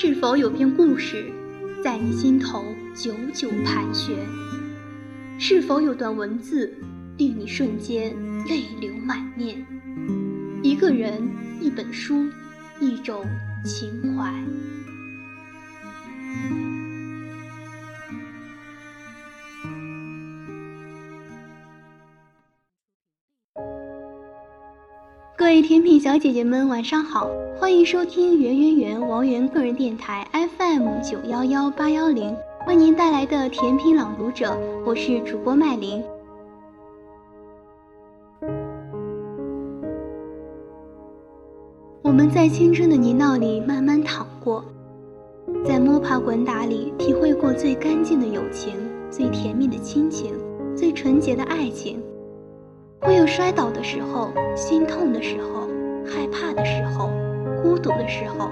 是否有篇故事在你心头久久盘旋？是否有段文字令你瞬间泪流满面？一个人，一本书，一种情怀。甜品小姐姐们，晚上好，欢迎收听圆圆圆王源个人电台 FM 九幺幺八幺零，为您带来的甜品朗读者，我是主播麦琳。我们在青春的泥淖里慢慢淌过，在摸爬滚打里体会过最干净的友情、最甜蜜的亲情、最纯洁的爱情。会有摔倒的时候，心痛的时候，害怕的时候，孤独的时候，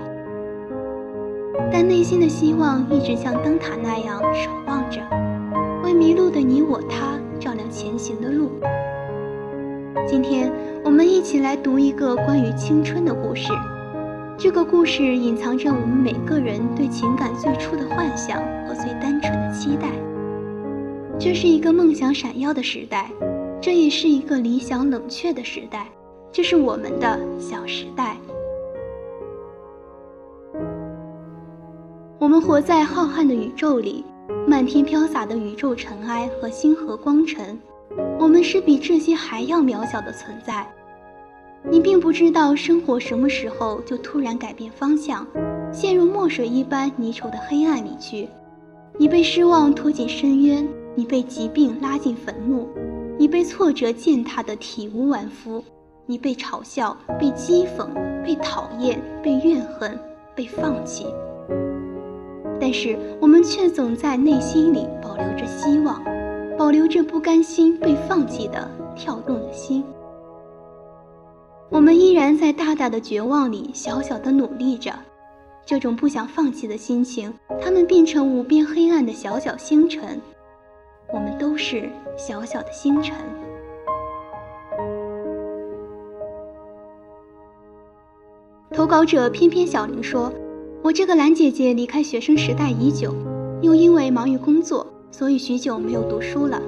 但内心的希望一直像灯塔那样守望着，为迷路的你我他照亮前行的路。今天，我们一起来读一个关于青春的故事。这个故事隐藏着我们每个人对情感最初的幻想和最单纯的期待。这是一个梦想闪耀的时代。这也是一个理想冷却的时代，这是我们的小时代。我们活在浩瀚的宇宙里，漫天飘洒的宇宙尘埃和星河光尘，我们是比这些还要渺小的存在。你并不知道生活什么时候就突然改变方向，陷入墨水一般泥稠的黑暗里去。你被失望拖进深渊，你被疾病拉进坟墓。你被挫折践踏得体无完肤，你被嘲笑、被讥讽、被讨厌、被怨恨、被放弃。但是我们却总在内心里保留着希望，保留着不甘心被放弃的跳动的心。我们依然在大大的绝望里小小的努力着，这种不想放弃的心情，它们变成无边黑暗的小小星辰。我们都是小小的星辰。投稿者翩翩小林说：“我这个蓝姐姐离开学生时代已久，又因为忙于工作，所以许久没有读书了。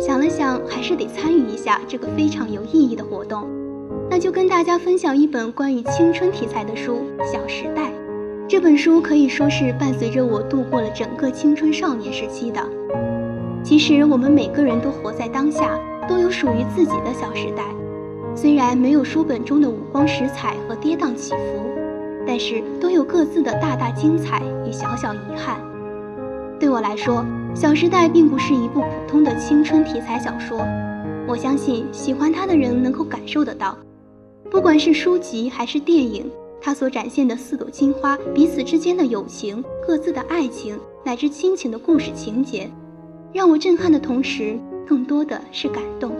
想了想，还是得参与一下这个非常有意义的活动，那就跟大家分享一本关于青春题材的书《小时代》。这本书可以说是伴随着我度过了整个青春少年时期的。”其实我们每个人都活在当下，都有属于自己的小时代。虽然没有书本中的五光十彩和跌宕起伏，但是都有各自的大大精彩与小小遗憾。对我来说，《小时代》并不是一部普通的青春题材小说。我相信喜欢它的人能够感受得到，不管是书籍还是电影，它所展现的四朵金花彼此之间的友情、各自的爱情乃至亲情的故事情节。让我震撼的同时，更多的是感动。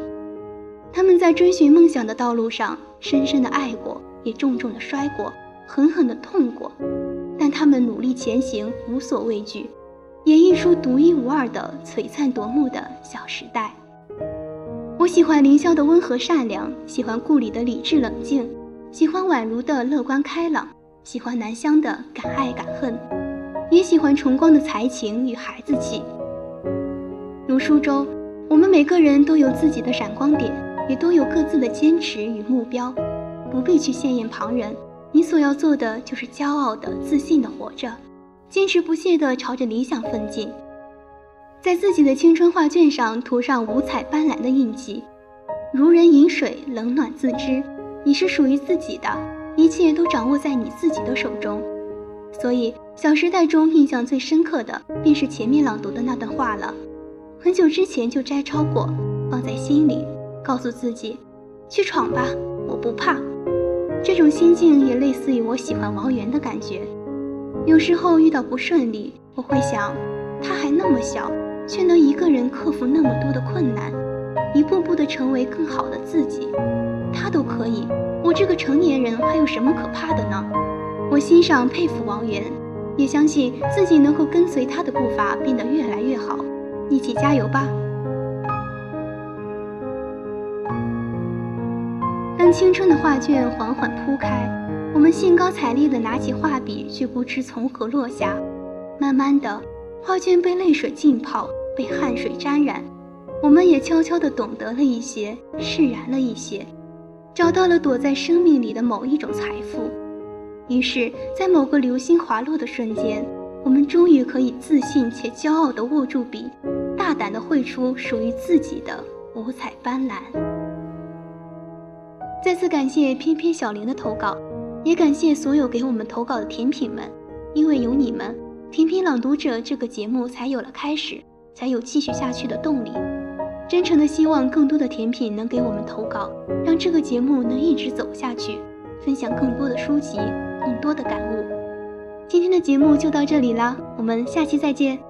他们在追寻梦想的道路上，深深的爱过，也重重的摔过，狠狠的痛过，但他们努力前行，无所畏惧，演绎出独一无二的璀璨夺目的小时代。我喜欢凌霄的温和善良，喜欢顾里的理智冷静，喜欢宛如的乐观开朗，喜欢南湘的敢爱敢恨，也喜欢崇光的才情与孩子气。书中，我们每个人都有自己的闪光点，也都有各自的坚持与目标，不必去羡艳旁人。你所要做的就是骄傲的、自信的活着，坚持不懈地朝着理想奋进，在自己的青春画卷上涂上五彩斑斓的印记。如人饮水，冷暖自知。你是属于自己的，一切都掌握在你自己的手中。所以，《小时代》中印象最深刻的，便是前面朗读的那段话了。很久之前就摘抄过，放在心里，告诉自己，去闯吧，我不怕。这种心境也类似于我喜欢王源的感觉。有时候遇到不顺利，我会想，他还那么小，却能一个人克服那么多的困难，一步步的成为更好的自己。他都可以，我这个成年人还有什么可怕的呢？我欣赏佩服王源，也相信自己能够跟随他的步伐，变得越来越好。一起加油吧！当青春的画卷缓缓铺开，我们兴高采烈地拿起画笔，却不知从何落下。慢慢的，画卷被泪水浸泡，被汗水沾染，我们也悄悄地懂得了一些，释然了一些，找到了躲在生命里的某一种财富。于是，在某个流星滑落的瞬间，我们终于可以自信且骄傲地握住笔，胆地绘出属于自己的五彩斑斓。再次感谢翩翩小玲的投稿。也感谢所有给我们投稿的甜品们，因为有你们，《甜品朗读者》这个节目才有了开始，才有继续下去的动力。真诚的希望更多的甜品能给我们投稿，让这个节目能一直走下去，分享更多的书籍，更多的感悟。今天的节目就到这里啦，我们下期再见。